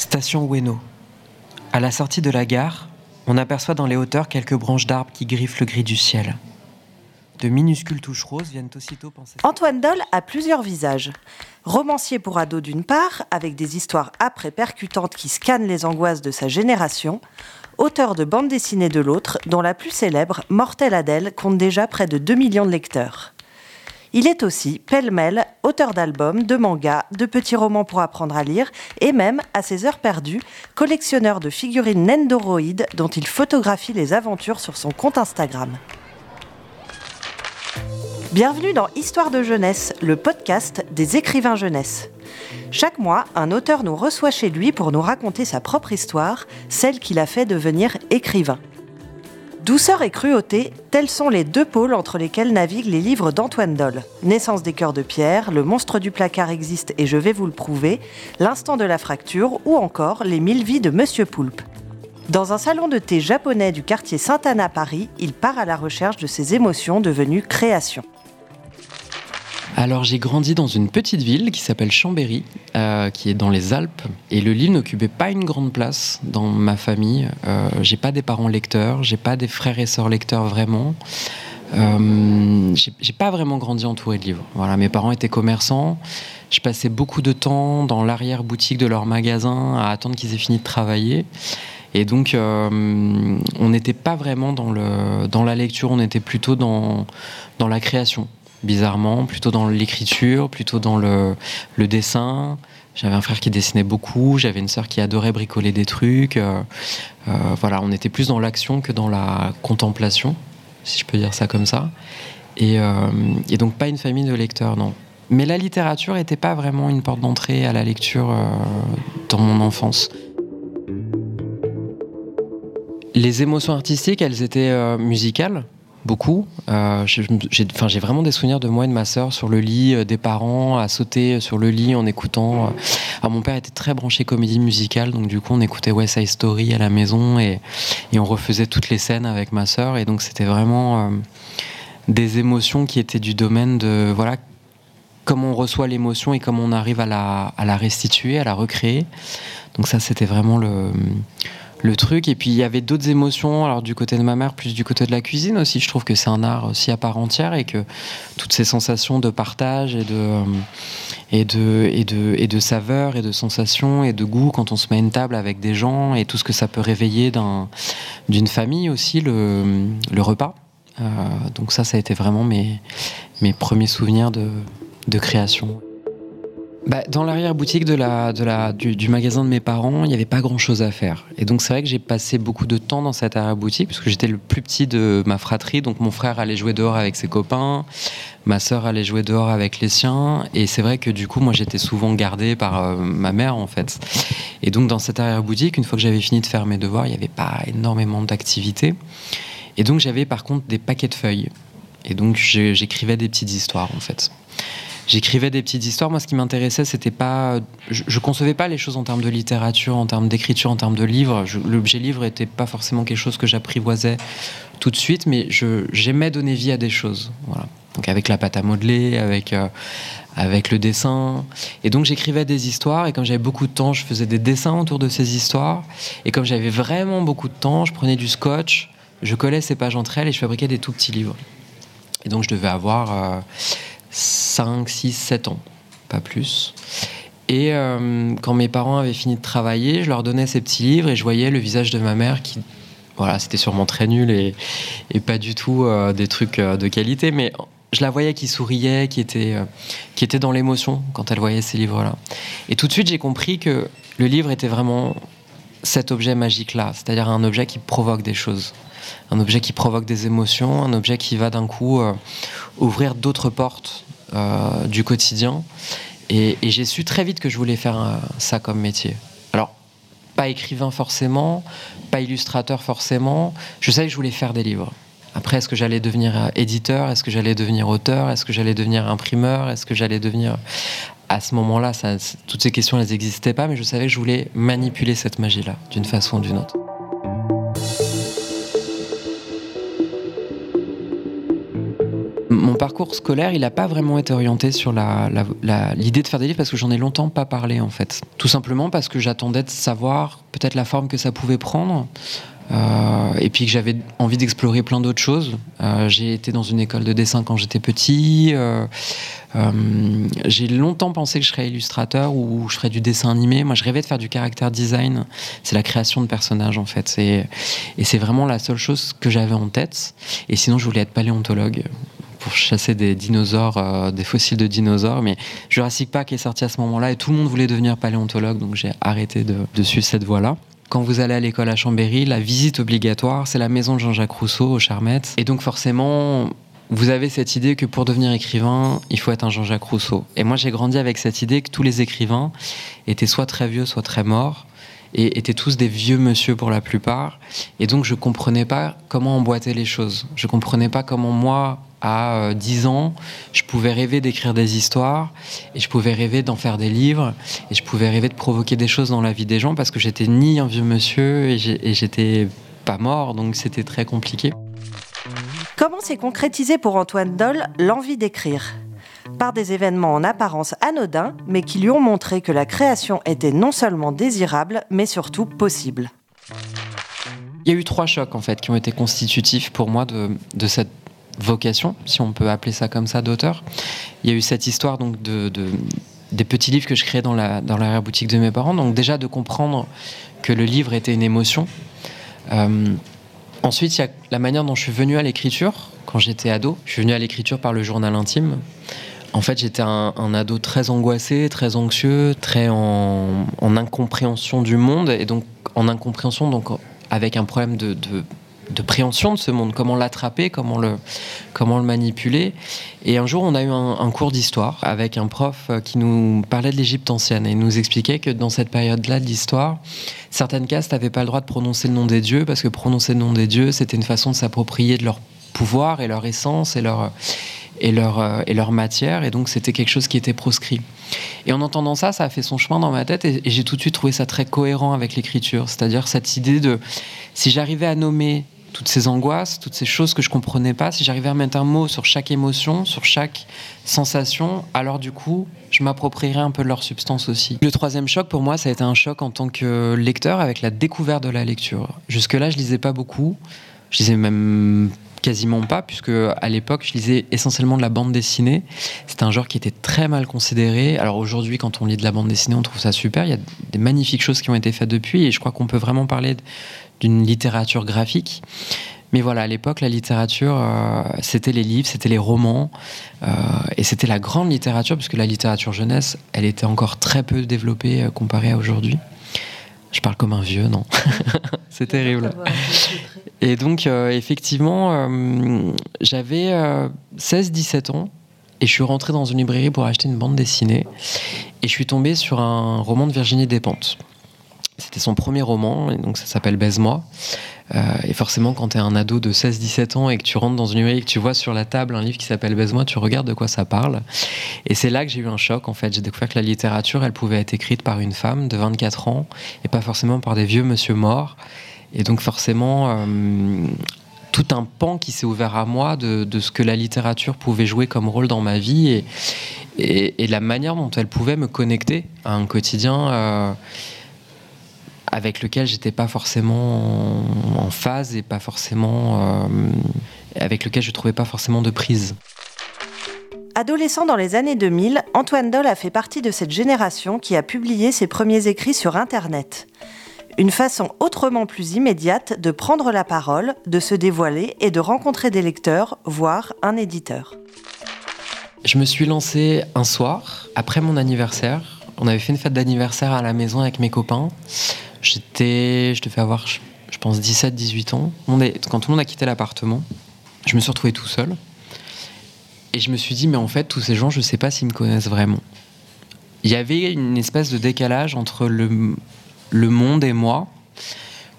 Station Ueno. À la sortie de la gare, on aperçoit dans les hauteurs quelques branches d'arbres qui griffent le gris du ciel. De minuscules touches roses viennent aussitôt penser. Antoine Doll a plusieurs visages. Romancier pour ados d'une part, avec des histoires âpres percutantes qui scannent les angoisses de sa génération. Auteur de bande dessinée de l'autre, dont la plus célèbre, Mortel Adèle, compte déjà près de 2 millions de lecteurs. Il est aussi, pêle-mêle, auteur d'albums, de mangas, de petits romans pour apprendre à lire et même, à ses heures perdues, collectionneur de figurines nendoroïdes dont il photographie les aventures sur son compte Instagram. Bienvenue dans Histoire de jeunesse, le podcast des écrivains jeunesse. Chaque mois, un auteur nous reçoit chez lui pour nous raconter sa propre histoire, celle qui l'a fait devenir écrivain. Douceur et cruauté, tels sont les deux pôles entre lesquels naviguent les livres d'Antoine Doll. Naissance des cœurs de pierre, Le monstre du placard existe et je vais vous le prouver, L'instant de la fracture ou encore Les mille vies de Monsieur Poulpe. Dans un salon de thé japonais du quartier Sainte-Anne à Paris, il part à la recherche de ses émotions devenues créations. Alors j'ai grandi dans une petite ville qui s'appelle Chambéry, euh, qui est dans les Alpes, et le livre n'occupait pas une grande place dans ma famille. Euh, j'ai pas des parents lecteurs, j'ai pas des frères et sœurs lecteurs vraiment. Euh, j'ai pas vraiment grandi entouré de livres. Voilà, mes parents étaient commerçants. Je passais beaucoup de temps dans l'arrière boutique de leur magasin à attendre qu'ils aient fini de travailler. Et donc, on n'était pas vraiment dans, le, dans la lecture, on était plutôt dans, dans la création bizarrement, plutôt dans l'écriture, plutôt dans le, dessin. J'avais un frère qui dessinait beaucoup, j'avais une sœur qui adorait bricoler des trucs. Euh, euh, voilà, on était plus dans l'action que dans la contemplation, si je peux dire ça comme ça. Et, euh, et donc pas une famille de lecteurs, non. Mais la littérature n'était pas vraiment une porte d'entrée à la lecture dans mon enfance. Les émotions artistiques, elles étaient musicales beaucoup. Euh, j'ai vraiment des souvenirs de moi et de ma sœur sur le lit, euh, des parents à sauter sur le lit en écoutant. Euh. Mon père était très branché comédie musicale, donc du coup on écoutait West Side Story à la maison et, on refaisait toutes les scènes avec ma sœur. Et donc c'était vraiment euh, des émotions qui étaient du domaine de voilà comment on reçoit l'émotion et comment on arrive à la restituer, à la recréer. Donc ça c'était vraiment le le truc. Et puis il y avait d'autres émotions, alors du côté de ma mère, plus du côté de la cuisine aussi. Je trouve que c'est un art aussi à part entière et que toutes ces sensations de partage et de, euh, et de, et de, et de saveur et de sensations et de goût quand on se met à une table avec des gens et tout ce que ça peut réveiller d'une famille aussi, le, le repas. Euh, donc ça, ça a été vraiment mes, mes premiers souvenirs de, de création. Bah, dans l'arrière-boutique du, magasin de mes parents, il n'y avait pas grand-chose à faire. Et donc c'est vrai que j'ai passé beaucoup de temps dans cette arrière-boutique, puisque j'étais le plus petit de ma fratrie. Donc mon frère allait jouer dehors avec ses copains, ma sœur allait jouer dehors avec les siens. Et c'est vrai que du coup, moi j'étais souvent gardé par euh, ma mère en fait. Et donc dans cette arrière-boutique, une fois que j'avais fini de faire mes devoirs, il n'y avait pas énormément d'activités. Et donc j'avais par contre des paquets de feuilles. Et donc j'écrivais des petites histoires en fait j'écrivais des petites histoires. Moi, ce qui m'intéressait, c'était pas. Je, je, concevais pas les choses en termes de littérature, en termes d'écriture, en termes de livre. L'objet livre était pas forcément quelque chose que j'apprivoisais tout de suite, mais j'aimais donner vie à des choses. Voilà. Donc avec la pâte à modeler, avec euh, avec le dessin. Et donc j'écrivais des histoires. Et comme j'avais beaucoup de temps, je faisais des dessins autour de ces histoires. Et comme j'avais vraiment beaucoup de temps, je prenais du scotch, je collais ces pages entre elles et je fabriquais des tout petits livres. Et donc je devais avoir euh, 5, 6, 7 ans, pas plus. Et euh, quand mes parents avaient fini de travailler, je leur donnais ces petits livres et je voyais le visage de ma mère qui, voilà, c'était sûrement très nul et, et pas du tout euh, des trucs euh, de qualité, mais je la voyais qui souriait, qui était, qui était dans l'émotion quand elle voyait ces livres-là. Et tout de suite, j'ai compris que le livre était vraiment cet objet magique-là, c'est-à-dire un objet qui provoque des choses un objet qui provoque des émotions, un objet qui va d'un coup euh, ouvrir d'autres portes euh, du quotidien. Et, j'ai su très vite que je voulais faire euh, ça comme métier. Alors, pas écrivain forcément, pas illustrateur forcément. Je savais que je voulais faire des livres. Après, est-ce que j'allais devenir éditeur? Est-ce que j'allais devenir auteur? Est-ce que j'allais devenir imprimeur? Est-ce que j'allais devenir... À ce moment-là, toutes ces questions, elles n'existaient pas, mais je savais que je voulais manipuler cette magie-là, d'une façon ou d'une autre. Parcours scolaire, il n'a pas vraiment été orienté sur l'idée de faire des livres parce que j'en ai longtemps pas parlé en fait. Tout simplement parce que j'attendais de savoir peut-être la forme que ça pouvait prendre. Euh, et puis que j'avais envie d'explorer plein d'autres choses. Euh, j'ai été dans une école de dessin quand j'étais petit. Euh, j'ai longtemps pensé que je serais illustrateur ou je ferais du dessin animé. Moi, je rêvais de faire du caractère design. C'est la création de personnages, en fait. Et c'est vraiment la seule chose que j'avais en tête. Et sinon, je voulais être paléontologue pour chasser des dinosaures, des fossiles de dinosaures. Mais Jurassic Park est sorti à ce moment-là et tout le monde voulait devenir paléontologue, donc j'ai arrêté de, suivre cette voie-là. Quand vous allez à l'école à Chambéry, la visite obligatoire, c'est la maison de Jean-Jacques Rousseau au Charmettes. Et donc forcément, vous avez cette idée que pour devenir écrivain, il faut être un Jean-Jacques Rousseau. Et moi, j'ai grandi avec cette idée que tous les écrivains étaient soit très vieux, soit très morts, et étaient tous des vieux monsieur pour la plupart. Et donc, je comprenais pas comment emboîter les choses. Je comprenais pas comment moi, à 10 euh, ans, je pouvais rêver d'écrire des histoires et je pouvais rêver d'en faire des livres et je pouvais rêver de provoquer des choses dans la vie des gens parce que j'étais ni un vieux monsieur et j'étais pas mort, donc c'était très compliqué. Comment s'est concrétisé pour Antoine Doll l'envie d'écrire? Par des événements en apparence anodins, mais qui lui ont montré que la création était non seulement désirable, mais surtout possible. Il y a eu trois chocs en fait qui ont été constitutifs pour moi de, de cette vocation, si on peut appeler ça comme ça, d'auteur. Il y a eu cette histoire donc de, des petits livres que je créais dans la dans l'arrière-boutique de mes parents. Donc déjà de comprendre que le livre était une émotion. Euh, ensuite, il y a la manière dont je suis venu à l'écriture quand j'étais ado. Je suis venu à l'écriture par le journal intime. En fait, j'étais un, ado très angoissé, très anxieux, très en, en, incompréhension du monde, et donc en incompréhension, donc avec un problème de de préhension de ce monde, comment l'attraper, comment le, comment le manipuler. Et un jour, on a eu un, cours d'histoire avec un prof euh, qui nous parlait de l'Égypte ancienne et nous expliquait que dans cette période-là de l'histoire, certaines castes n'avaient pas le droit de prononcer le nom des dieux parce que prononcer le nom des dieux, c'était une façon de s'approprier de leur pouvoir et leur essence et leur et leur, euh, et leur matière, et donc c'était quelque chose qui était proscrit. Et en entendant ça, ça a fait son chemin dans ma tête, et, et j'ai tout de suite trouvé ça très cohérent avec l'écriture, c'est-à-dire cette idée de si j'arrivais à nommer toutes ces angoisses, toutes ces choses que je comprenais pas, si j'arrivais à mettre un mot sur chaque émotion, sur chaque sensation, alors du coup, je m'approprierais un peu de leur substance aussi. Le troisième choc pour moi, ça a été un choc en tant que lecteur avec la découverte de la lecture. Jusque-là, je lisais pas beaucoup. Je lisais même quasiment pas, puisque à l'époque, je lisais essentiellement de la bande dessinée. C'était un genre qui était très mal considéré. Alors aujourd'hui, quand on lit de la bande dessinée, on trouve ça super. Il y a des magnifiques choses qui ont été faites depuis, et je crois qu'on peut vraiment parler d'une littérature graphique. Mais voilà, à l'époque, la littérature, euh, c'était les livres, c'était les romans, euh, et c'était la grande littérature, puisque la littérature jeunesse, elle était encore très peu développée euh, comparée à aujourd'hui. Je parle comme un vieux, non C'est terrible. Et donc, effectivement, j'avais 16-17 ans, et je suis rentré dans une librairie pour acheter une bande dessinée, et je suis tombé sur un roman de Virginie Despentes. C'était son premier roman, donc ça s'appelle Baise-moi. Euh, et forcément, quand tu es un ado de 16-17 ans et que tu rentres dans une librairie et que tu vois sur la table un livre qui s'appelle Baise-moi, tu regardes de quoi ça parle. Et c'est là que j'ai eu un choc, en fait. J'ai découvert que la littérature, elle pouvait être écrite par une femme de 24 ans et pas forcément par des vieux monsieur morts. Et donc, forcément, euh, tout un pan qui s'est ouvert à moi de, ce que la littérature pouvait jouer comme rôle dans ma vie et, et, la manière dont elle pouvait me connecter à un quotidien. Euh, avec lequel j'étais pas forcément en phase et pas forcément euh, avec lequel je trouvais pas forcément de prise. Adolescent dans les années 2000, Antoine Doll a fait partie de cette génération qui a publié ses premiers écrits sur Internet. Une façon autrement plus immédiate de prendre la parole, de se dévoiler et de rencontrer des lecteurs, voire un éditeur. Je me suis lancé un soir, après mon anniversaire. On avait fait une fête d'anniversaire à la maison avec mes copains. J'étais, je devais avoir, je pense, 17, 18 ans. Quand tout le monde a quitté l'appartement, je me suis retrouvé tout seul. Et je me suis dit, mais en fait, tous ces gens, je ne sais pas s'ils me connaissent vraiment. Il y avait une espèce de décalage entre le, le monde et moi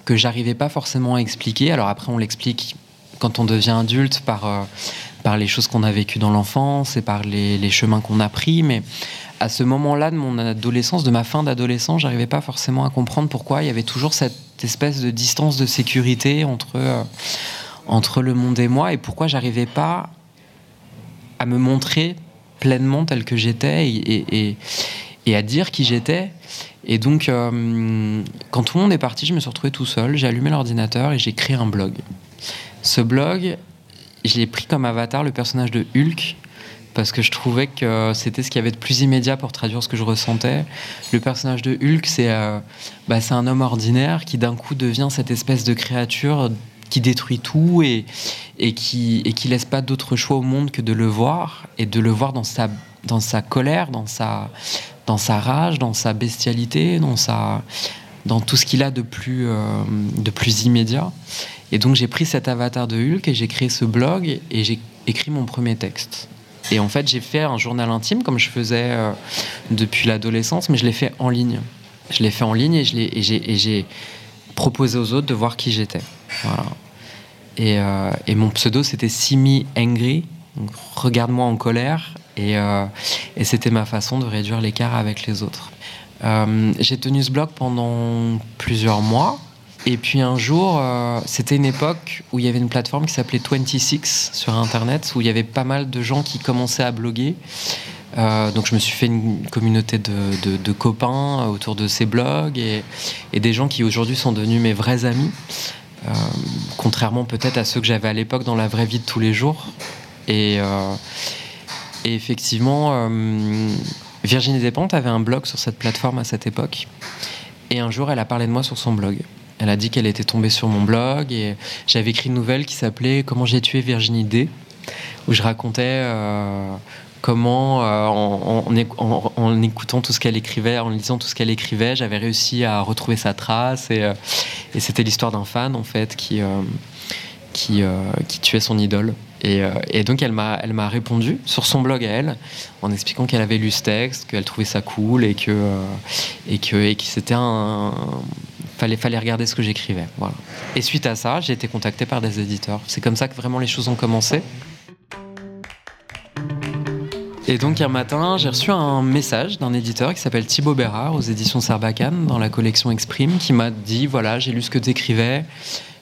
que j'arrivais pas forcément à expliquer. Alors après, on l'explique quand on devient adulte par, euh, par les choses qu'on a vécues dans l'enfance et par les, les chemins qu'on a pris. Mais à ce moment-là de mon adolescence, de ma fin d'adolescence, j'arrivais pas forcément à comprendre pourquoi il y avait toujours cette espèce de distance de sécurité entre, euh, entre le monde et moi et pourquoi j'arrivais pas à me montrer pleinement tel que j'étais et, à dire qui j'étais. Et donc, euh, quand tout le monde est parti, je me suis retrouvé tout seul. J'ai allumé l'ordinateur et j'ai créé un blog. Ce blog, je l'ai pris comme avatar le personnage de Hulk parce que je trouvais que c'était ce qu'il y avait de plus immédiat pour traduire ce que je ressentais. Le personnage de Hulk, c'est euh, bah, un homme ordinaire qui d'un coup devient cette espèce de créature qui détruit tout et, qui et laisse pas d'autre choix au monde que de le voir et de le voir dans sa colère, dans sa rage, dans sa bestialité, dans tout ce qu'il a euh, de plus immédiat. Et donc j'ai pris cet avatar de Hulk et j'ai créé ce blog et j'ai écrit mon premier texte. Et en fait, j'ai fait un journal intime comme je faisais euh, depuis l'adolescence, mais je l'ai fait en ligne. Je l'ai fait en ligne et j'ai proposé aux autres de voir qui j'étais. Voilà. Et, euh, mon pseudo, c'était Simi Angry, regarde-moi en colère. Euh, et c'était ma façon de réduire l'écart avec les autres. j'ai tenu ce blog pendant plusieurs mois. Et puis un jour, euh, c'était une époque où il y avait une plateforme qui s'appelait 26 sur Internet, où il y avait pas mal de gens qui commençaient à bloguer. Euh, donc je me suis fait une communauté de, copains autour de ces blogs et, des gens qui aujourd'hui sont devenus mes vrais amis, euh, contrairement peut-être à ceux que j'avais à l'époque dans la vraie vie de tous les jours. Et, et effectivement, Virginie Despentes avait un blog sur cette plateforme à cette époque. Et un jour, elle a parlé de moi sur son blog. Elle a dit qu'elle était tombée sur mon blog et j'avais écrit une nouvelle qui s'appelait Comment j'ai tué Virginie D, où je racontais euh, comment, euh, en, écoutant tout ce qu'elle écrivait, en lisant tout ce qu'elle écrivait, j'avais réussi à retrouver sa trace. Et, euh, c'était l'histoire d'un fan, en fait, qui, qui, qui, tuait son idole. Et, et donc, elle m'a, elle m'a répondu sur son blog à elle, en expliquant qu'elle avait lu ce texte, qu'elle trouvait ça cool et que, et que, et que c'était un fallait, fallait regarder ce que j'écrivais. Voilà. Et suite à ça, j'ai été contacté par des éditeurs. C'est comme ça que vraiment les choses ont commencé. Et donc un matin, j'ai reçu un message d'un éditeur qui s'appelle Thibaut Bérard aux éditions Sarbacane dans la collection Exprime qui m'a dit voilà, j'ai lu ce que tu écrivais,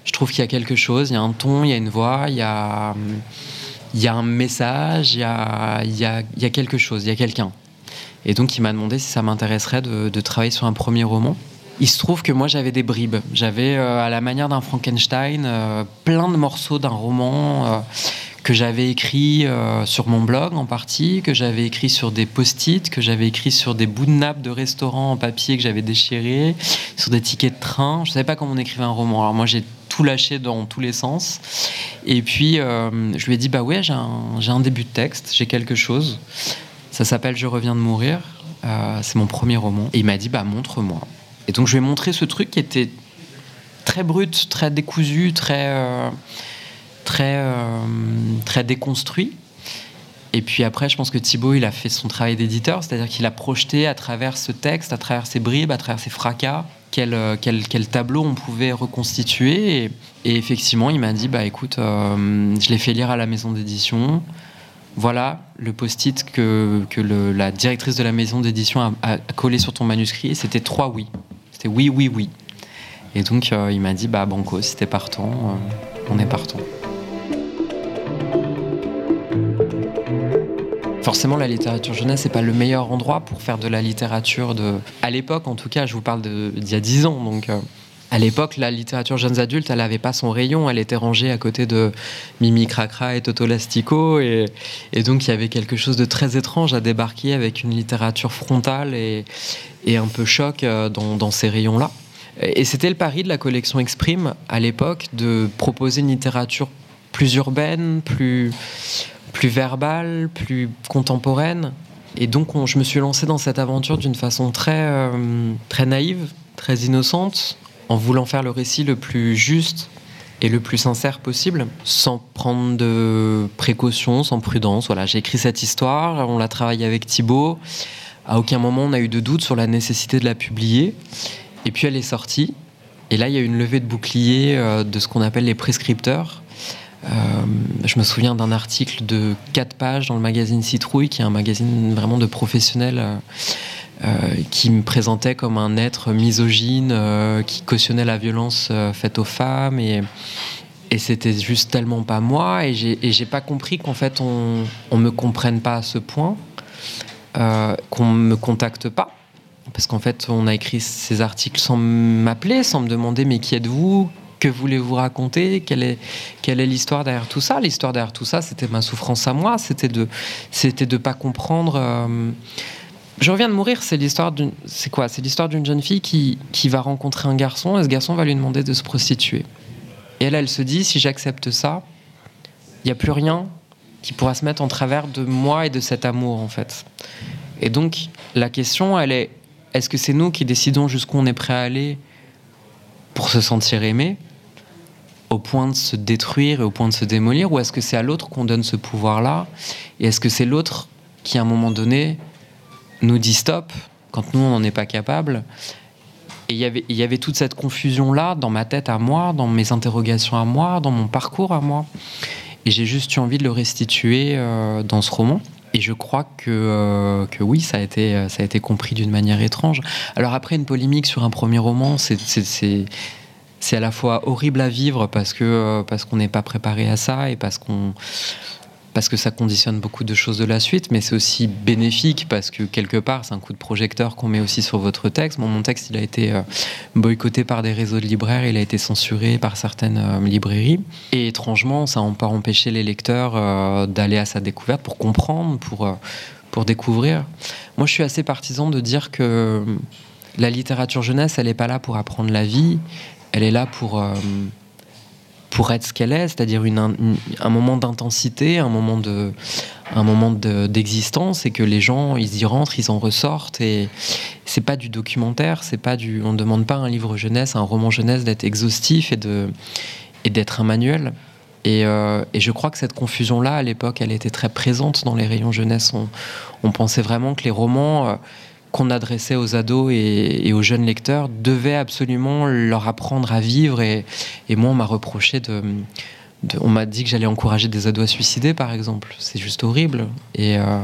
je trouve qu'il y a quelque chose, il y a un ton, il y a une voix, il y a, il y a un message, il y a, il y, a, quelque chose, il y a quelqu'un. Et donc il m'a demandé si ça m'intéresserait de travailler sur un premier roman. Il se trouve que moi j'avais des bribes. J'avais, euh, à la manière d'un Frankenstein, euh, plein de morceaux d'un roman euh, que j'avais écrit sur mon blog en partie, que j'avais écrit sur des post-it, que j'avais écrit sur des bouts de nappes de restaurant en papier que j'avais déchirés, sur des tickets de train. Je ne savais pas comment on écrivait un roman. Alors moi j'ai tout lâché dans tous les sens. Et puis je lui ai dit bah ouais j'ai un, un début de texte, j'ai quelque chose. Ça s'appelle Je reviens de mourir. c'est mon premier roman. Et il m'a dit bah montre-moi. Et donc je lui ai montré ce truc qui était très brut, très décousu, très, euh, très, euh, très déconstruit. Et puis après, je pense que Thibaut, il a fait son travail d'éditeur, c'est-à-dire qu'il a projeté à travers ce texte, à travers ses bribes, à travers ses fracas, quel, euh, quel, quel tableau on pouvait reconstituer. Et, effectivement, il m'a dit, bah écoute, je l'ai fait lire à la maison d'édition. Voilà le post-it que, que la directrice de la maison d'édition a, a, collé sur ton manuscrit. C'était trois oui. C'était oui, oui, oui. Et donc euh, il m'a dit bah banco, si t'es partant, euh, on est partant. Forcément, la littérature jeunesse n'est pas le meilleur endroit pour faire de la littérature de. À l'époque, en tout cas, je vous parle d'il y a dix ans, donc. Euh, à l'époque, la littérature jeunes adultes, elle n'avait pas son rayon. Elle était rangée à côté de Mimi Cracra et Toto Lastico. Et, donc, il y avait quelque chose de très étrange à débarquer avec une littérature frontale et, et un peu choc euh, dans, ces rayons-là. Et c'était le pari de la collection Exprime à l'époque de proposer une littérature plus urbaine, plus, plus verbale, plus contemporaine. Et donc je me suis lancé dans cette aventure d'une façon très, euh, très naïve, très innocente, en voulant faire le récit le plus juste et le plus sincère possible, sans prendre de précautions, sans prudence. Voilà, j'ai écrit cette histoire, on l'a travaillé avec Thibaut. À aucun moment on a eu de doute sur la nécessité de la publier. Et puis elle est sortie. Et là, il y a une levée de bouclier euh, de ce qu'on appelle les prescripteurs. Euh, je me souviens d'un article de 4 pages dans le magazine Citrouille, qui est un magazine vraiment de professionnels, euh, qui me présentait comme un être misogyne, qui cautionnait la violence faite aux femmes. Et, c'était juste tellement pas moi, et j'ai pas compris qu'en fait on, on me comprenne pas à ce point, euh, qu'on me contacte pas. Parce qu'en fait, on a écrit ces articles sans m'appeler, sans me demander mais qui êtes-vous? Que voulez-vous raconter? Quelle est l'histoire derrière tout ça? L'histoire derrière tout ça, c'était ma souffrance à moi, c'était de c'était de pas comprendre. Euh, je reviens de mourir, c'est l'histoire d'une c'est quoi? C'est l'histoire d'une jeune fille qui, qui va rencontrer un garçon et ce garçon va lui demander de se prostituer. Et elle, elle se dit, si j'accepte ça, il n'y a plus rien qui pourra se mettre en travers de moi et de cet amour, en fait. Et donc, la question, elle est, est-ce que c'est nous qui décidons jusqu'où on est prêt à aller pour se sentir aimé, au point de se détruire et au point de se démolir, ou est-ce que c'est à l'autre qu'on donne ce pouvoir-là Et est-ce que c'est l'autre qui, à un moment donné, nous dit stop quand nous, on n'en est pas capable et il y avait toute cette confusion-là dans ma tête à moi, dans mes interrogations à moi, dans mon parcours à moi. Et j'ai juste eu envie de le restituer euh, dans ce roman. Et je crois que, euh, que oui, ça a été, ça a été compris d'une manière étrange. Alors après, une polémique sur un premier roman, c'est à la fois horrible à vivre parce euh, parce qu'on n'est pas préparé à ça et parce qu'on parce que ça conditionne beaucoup de choses de la suite, mais c'est aussi bénéfique parce que quelque part, c'est un coup de projecteur qu'on met aussi sur votre texte. mon texte, il a été euh, boycotté par des réseaux de libraires, il a été censuré par certaines euh, librairies. Et étrangement, ça n'a pas empêché les lecteurs euh, d'aller à sa découverte pour comprendre, pour, pour découvrir. Moi, je suis assez partisan de dire que la littérature jeunesse, elle n'est pas là pour apprendre la vie, elle est là pour pour être ce qu'elle est, c'est-à-dire un moment d'intensité, un moment de, un moment d'existence, et que les gens ils y rentrent, ils en ressortent, et c'est pas du documentaire, c'est pas du, on ne demande pas un livre jeunesse, un roman jeunesse d'être exhaustif et de et d'être un manuel. Et, euh, et, je crois que cette confusion-là, à l'époque, elle était très présente dans les rayons jeunesse. On, on pensait vraiment que les romans euh, qu'on adressait aux ados et, aux jeunes lecteurs devait absolument leur apprendre à vivre. Et, moi, on m'a reproché de, On m'a dit que j'allais encourager des ados à suicider, par exemple. C'est juste horrible. Et. Euh,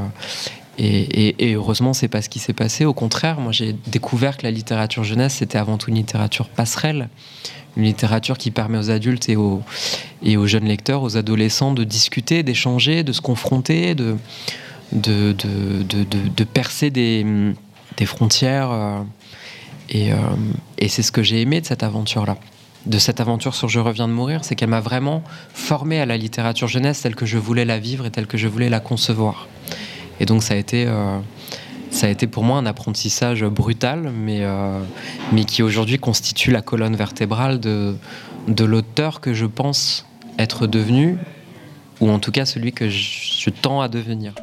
et, heureusement, c'est pas ce qui s'est passé. Au contraire, moi, j'ai découvert que la littérature jeunesse, c'était avant tout une littérature passerelle, une littérature qui permet aux adultes et aux, jeunes lecteurs, aux adolescents, de discuter, d'échanger, de se confronter, de, de percer des, des frontières. Euh, euh, et, c'est ce que j'ai aimé de cette aventure-là de cette aventure sur Je reviens de mourir, c'est qu'elle m'a vraiment formé à la littérature jeunesse telle que je voulais la vivre et telle que je voulais la concevoir. Et donc ça a été, euh, ça a été pour moi un apprentissage brutal, mais, mais qui aujourd'hui constitue la colonne vertébrale de, de l'auteur que je pense être devenu, ou en tout cas celui que je tends à devenir.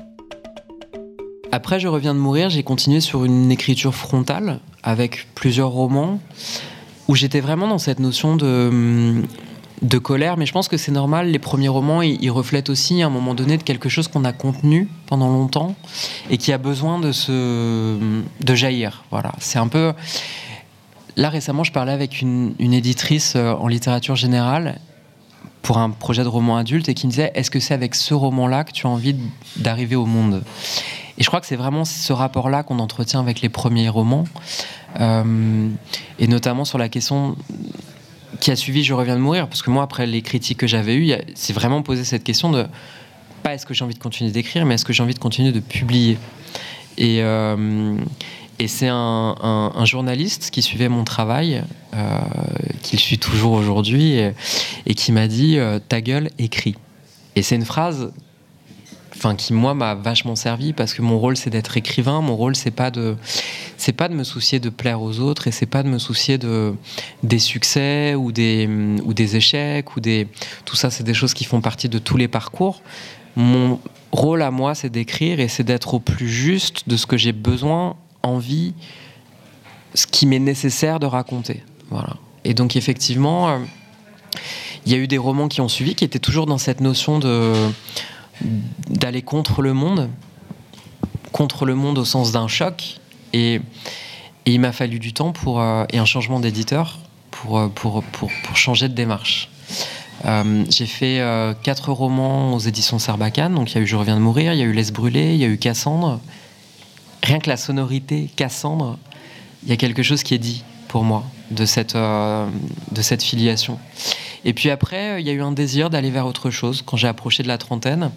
Après, je reviens de mourir, j'ai continué sur une écriture frontale avec plusieurs romans où j'étais vraiment dans cette notion de, hum, de colère, mais je pense que c'est normal. Les premiers romans, ils, reflètent aussi à un moment donné de quelque chose qu'on a contenu pendant longtemps et qui a besoin de se de jaillir. Voilà, c'est un peu. Là récemment, je parlais avec une, une éditrice euh, en littérature générale pour un projet de roman adulte et qui me disait est-ce que c'est avec ce roman-là que tu as envie d'arriver au monde? Et je crois que c'est vraiment ce rapport-là qu'on entretient avec les premiers romans, euh, et notamment sur la question qui a suivi Je reviens de mourir, parce que moi, après les critiques que j'avais eues, c'est vraiment posé cette question de pas est-ce que j'ai envie de continuer d'écrire, mais est-ce que j'ai envie de continuer de publier. Et, euh, c'est un, journaliste qui suivait mon travail, euh, qui le suit toujours aujourd'hui, et, et, qui m'a dit Ta gueule, écrit. Et c'est une phrase enfin qui moi m'a vachement servi parce que mon rôle c'est d'être écrivain. Mon rôle c'est pas de c'est pas de me soucier de plaire aux autres et c'est pas de me soucier de des succès ou des ou des échecs ou des tout ça c'est des choses qui font partie de tous les parcours. Mon rôle à moi c'est d'écrire et c'est d'être au plus juste de ce que j'ai besoin envie ce qui m'est nécessaire de raconter. Voilà. Et donc effectivement euh, il y a eu des romans qui ont suivi qui étaient toujours dans cette notion de d'aller contre le monde, contre le monde au sens d'un choc. Et, il m'a fallu du temps pour, euh, et un changement d'éditeur pour, euh, pour, pour, pour, changer de démarche. Euh, j'ai fait quatre romans aux éditions Sarbacane. Donc il y a eu Je reviens de mourir, il y a eu Laisse brûler, il y a eu Cassandre. Rien que la sonorité Cassandre, il y a quelque chose qui est dit pour moi de cette, de cette filiation. Et puis après, il y a eu un désir d'aller vers autre chose quand j'ai approché de la trentaine,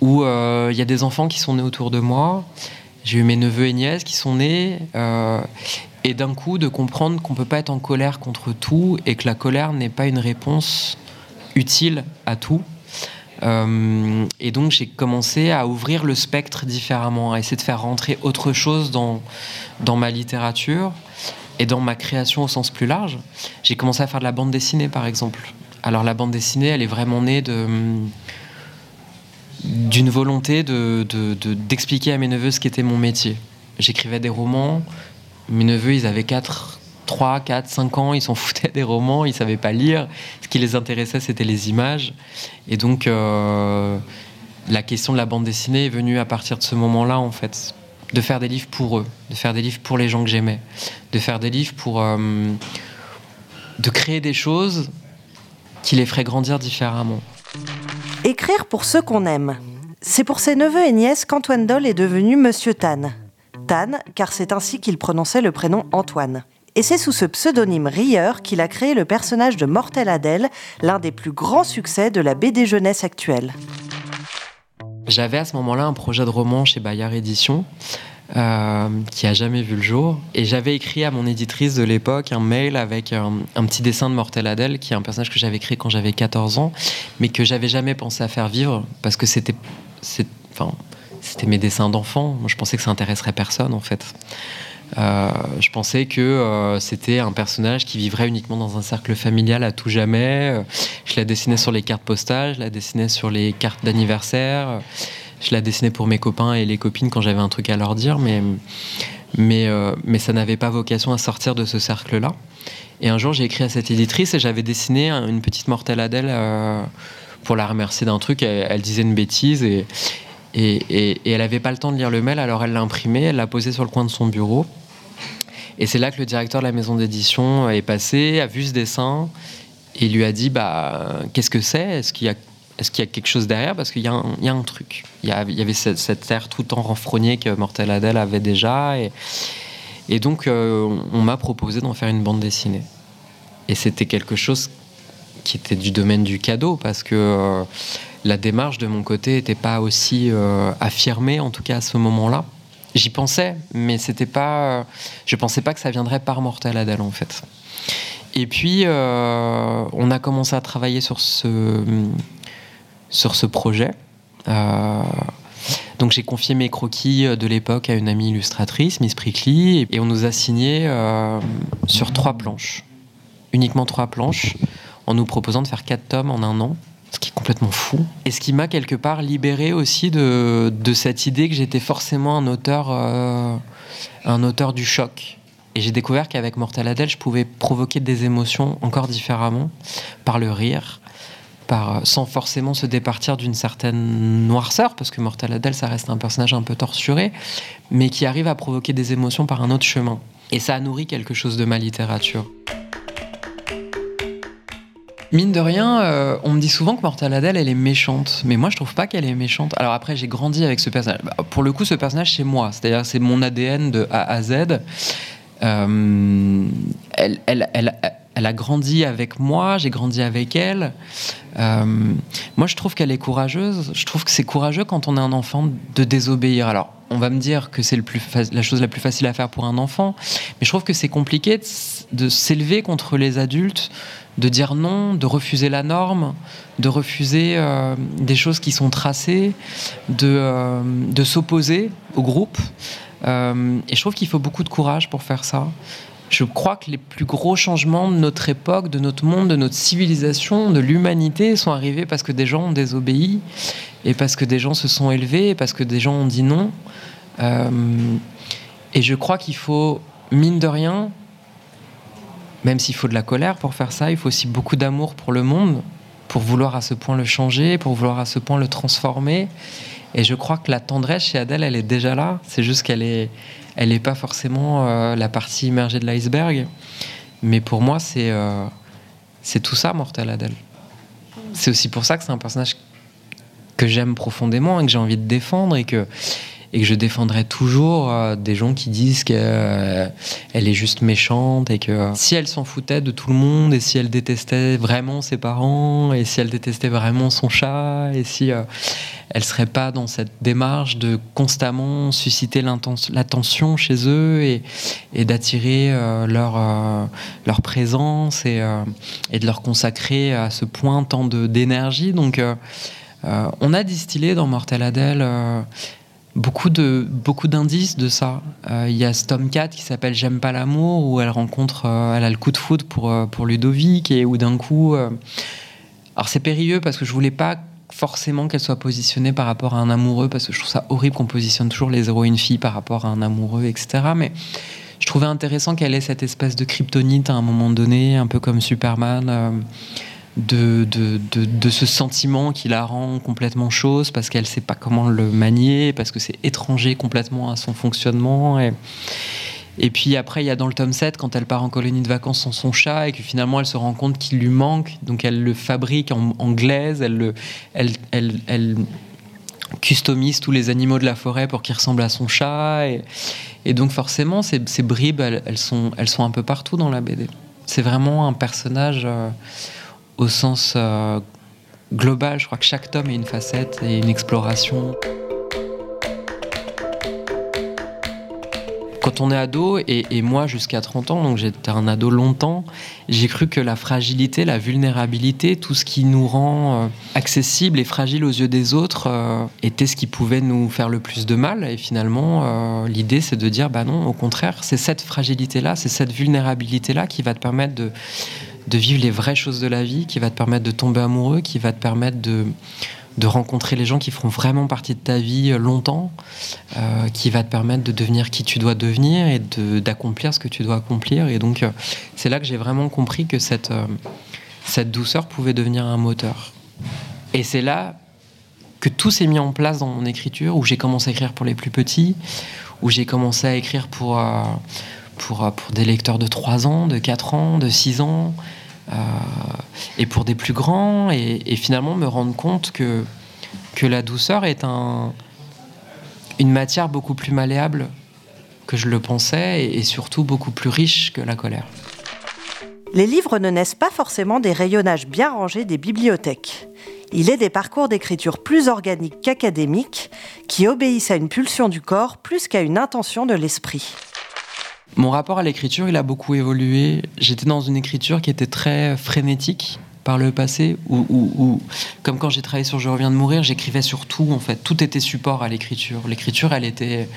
où il y a des enfants qui sont nés autour de moi. J'ai eu mes neveux et nièces qui sont nés. et d'un coup, de comprendre qu'on ne peut pas être en colère contre tout et que la colère n'est pas une réponse utile à tout. Euh, et donc j'ai commencé à ouvrir le spectre différemment, à essayer de faire rentrer autre chose dans, dans ma littérature et dans ma création au sens plus large. J'ai commencé à faire de la bande dessinée par exemple. Alors la bande dessinée, elle est vraiment née de d'une volonté d'expliquer de, à mes neveux ce qu'était mon métier. J'écrivais des romans, mes neveux, ils avaient 4, 3, 4, 5 ans, ils s'en foutaient des romans, ils savaient pas lire. Ce qui les intéressait, c'était les images. Et donc, euh, la question de la bande dessinée est venue à partir de ce moment-là, en fait. De faire des livres pour eux, de faire des livres pour les gens que j'aimais, de faire des livres pour. Euh, de créer des choses qui les feraient grandir différemment. Écrire pour ceux qu'on aime. C'est pour ses neveux et nièces qu'Antoine Doll est devenu Monsieur Tan. Tan, car c'est ainsi qu'il prononçait le prénom Antoine. Et c'est sous ce pseudonyme Rieur qu'il a créé le personnage de Mortel Adèle, l'un des plus grands succès de la BD jeunesse actuelle. J'avais à ce moment-là un projet de roman chez Bayard Édition. Euh, qui a jamais vu le jour. Et j'avais écrit à mon éditrice de l'époque un mail avec un, petit dessin de Mortel Adèle, qui est un personnage que j'avais créé quand j'avais 14 ans, mais que j'avais jamais pensé à faire vivre, parce que c'était, enfin, c'était mes dessins d'enfant. Moi, je pensais que ça intéresserait personne, en fait. Euh, je pensais que euh, c'était un personnage qui vivrait uniquement dans un cercle familial à tout jamais. Euh, je la dessinais sur les cartes postales, je la dessinais sur les cartes d'anniversaire, je la dessinais pour mes copains et les copines quand j'avais un truc à leur dire, mais, mais, mais ça n'avait pas vocation à sortir de ce cercle-là. Et un jour, j'ai écrit à cette éditrice et j'avais dessiné une petite mortelle Adèle pour la remercier d'un truc. Elle, disait une bêtise et, et, elle n'avait pas le temps de lire le mail, alors elle l'a imprimé, elle l'a posé sur le coin de son bureau. Et c'est là que le directeur de la maison d'édition est passé, a vu ce dessin et lui a dit bah, Qu'est-ce que c'est? Est-ce qu'il y a quelque chose derrière? Parce qu'il y, a un truc. Il y, avait cette, air tout en renfrogné que Mortel Adèle avait déjà. Et, et donc, euh, on m'a proposé d'en faire une bande dessinée. Et c'était quelque chose qui était du domaine du cadeau, parce que euh, la démarche de mon côté n'était pas aussi euh, affirmée, en tout cas à ce moment-là. J'y pensais, mais c'était pas. Je pensais pas que ça viendrait par Mortel Adèle en fait. Et puis, euh, on a commencé à travailler sur ce, sur ce projet. Euh, donc, j'ai confié mes croquis de l'époque à une amie illustratrice, Miss Prickly, et on nous a signé euh, sur trois planches, uniquement trois planches, en nous proposant de faire quatre tomes en un an ce qui est complètement fou. Et ce qui m'a quelque part libéré aussi de, cette idée que j'étais forcément un auteur, euh, un auteur du choc. Et j'ai découvert qu'avec Mortal Adèle, je pouvais provoquer des émotions encore différemment, par le rire, par, sans forcément se départir d'une certaine noirceur, parce que Mortal Adèle, ça reste un personnage un peu torturé, mais qui arrive à provoquer des émotions par un autre chemin. Et ça a nourri quelque chose de ma littérature. Mine de rien, euh, on me dit souvent que Mortal Adèle, elle est méchante. Mais moi, je trouve pas qu'elle est méchante. Alors après, j'ai grandi avec ce personnage. Bah, pour le coup, ce personnage, c'est moi. C'est-à-dire, c'est mon ADN de A à Z. Euh, elle, elle, elle, elle, a grandi avec moi, j'ai grandi avec elle. Euh, moi, je trouve qu'elle est courageuse. Je trouve que c'est courageux quand on est un enfant de désobéir. Alors, on va me dire que c'est la chose la plus facile à faire pour un enfant, mais je trouve que c'est compliqué de, de s'élever contre les adultes de dire non, de refuser la norme, de refuser euh, des choses qui sont tracées, de, euh, de s'opposer au groupe. Euh, et je trouve qu'il faut beaucoup de courage pour faire ça. Je crois que les plus gros changements de notre époque, de notre monde, de notre civilisation, de l'humanité sont arrivés parce que des gens ont désobéi, et parce que des gens se sont élevés, et parce que des gens ont dit non. et je crois qu'il faut, mine de rien, même s'il faut de la colère pour faire ça, il faut aussi beaucoup d'amour pour le monde, pour vouloir à ce point le changer, pour vouloir à ce point le transformer. Et je crois que la tendresse chez Adèle, elle est déjà là. C'est juste qu'elle est, elle n'est pas forcément euh, la partie immergée de l'iceberg. Mais pour moi, c'est euh, c'est tout ça, Mortel Adèle. C'est aussi pour ça que c'est un personnage que j'aime profondément et que j'ai envie de défendre et que et que je défendrai toujours euh, des gens qui disent qu'elle euh, est juste méchante et que si elle s'en foutait de tout le monde et si elle détestait vraiment ses parents et si elle détestait vraiment son chat et si elle serait pas dans cette démarche de constamment susciter l'attention chez eux et, et d'attirer leur, leur présence et, et, de leur consacrer à ce point tant d'énergie. Donc euh, on a distillé dans Mortel Adèle euh, beaucoup de beaucoup d'indices de ça. Euh, il y a ce tome 4 qui s'appelle J'aime pas l'amour où elle rencontre, elle a le coup de foot pour pour Ludovic et où d'un coup, alors c'est périlleux parce que je voulais pas forcément qu'elle soit positionnée par rapport à un amoureux parce que je trouve ça horrible qu'on positionne toujours les héroïnes filles par rapport à un amoureux, etc. Mais je trouvais intéressant qu'elle ait cette espèce de kryptonite à un moment donné, un peu comme Superman de, de, de, ce sentiment qui la rend complètement chose parce qu'elle ne sait pas comment le manier, parce que c'est étranger complètement à son fonctionnement. Et, et puis après, il y a dans le tome 7, quand elle part en colonie de vacances sans son chat et que finalement elle se rend compte qu'il lui manque, donc elle le fabrique en, anglaise, elle, le, elle, elle, elle customise tous les animaux de la forêt pour qu'ils ressemblent à son chat. Et, et donc forcément, ces, ces bribes, elles, sont, elles sont un peu partout dans la BD. C'est vraiment un personnage... Euh, au sens euh, global, je crois que chaque tome est une facette et une exploration. Quand on est ado, et, moi jusqu'à 30 ans, donc j'étais un ado longtemps, j'ai cru que la fragilité, la vulnérabilité, tout ce qui nous rend euh, accessible et fragile aux yeux des autres, euh, était ce qui pouvait nous faire le plus de mal. Et finalement, l'idée c'est de dire, bah non, au contraire, c'est cette fragilité-là, c'est cette vulnérabilité-là qui va te permettre de de vivre les vraies choses de la vie, qui va te permettre de tomber amoureux, qui va te permettre de, de rencontrer les gens qui feront vraiment partie de ta vie euh, longtemps, euh, qui va te permettre de devenir qui tu dois devenir et d'accomplir ce que tu dois accomplir. Et donc, euh, c'est là que j'ai vraiment compris que cette, cette douceur pouvait devenir un moteur. Et c'est là que tout s'est mis en place dans mon écriture, où j'ai commencé à écrire pour les plus petits, où j'ai commencé à écrire pour pour, pour des lecteurs de 3 ans, de 4 ans, de 6 ans, euh, et pour des plus grands, et, finalement me rendre compte que, que la douceur est un, une matière beaucoup plus malléable que je le pensais, et surtout beaucoup plus riche que la colère. Les livres ne naissent pas forcément des rayonnages bien rangés des bibliothèques. Il est des parcours d'écriture plus organiques qu'académiques, qui obéissent à une pulsion du corps plus qu'à une intention de l'esprit. Mon rapport à l'écriture, il a beaucoup évolué. J'étais dans une écriture qui était très frénétique par le passé, où, comme quand j'ai travaillé sur Je reviens de mourir, j'écrivais sur tout, en fait. Tout était support à l'écriture. L'écriture, elle était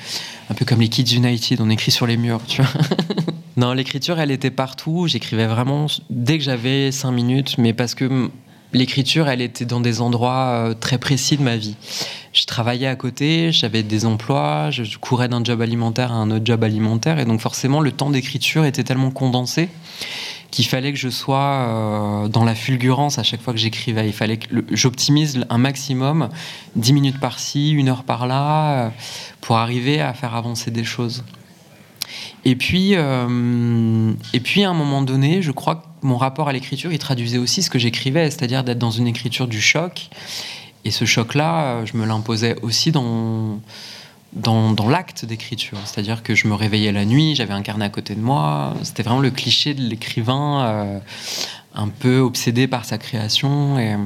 un peu comme les Kids United, on écrit sur les murs, tu vois. non, l'écriture, elle était partout. J'écrivais vraiment dès que j'avais cinq minutes, mais parce que l'écriture, elle était dans des endroits euh, très précis de ma vie. Je travaillais à côté, j'avais des emplois, je courais d'un job alimentaire à un autre job alimentaire, et donc forcément le temps d'écriture était tellement condensé qu'il fallait que je sois euh, dans la fulgurance à chaque fois que j'écrivais. Il fallait que j'optimise un maximum, 10 minutes par-ci, une heure par-là, euh, pour arriver à faire avancer des choses. Et puis, et puis, à un moment donné, je crois que mon rapport à l'écriture, il traduisait aussi ce que j'écrivais, c'est-à-dire d'être dans une écriture du choc. Et ce choc-là, euh, je me l'imposais aussi dans, dans, l'acte d'écriture. C'est-à-dire que je me réveillais la nuit, j'avais un carnet à côté de moi. C'était vraiment le cliché de l'écrivain euh, un peu obsédé par sa création. Et,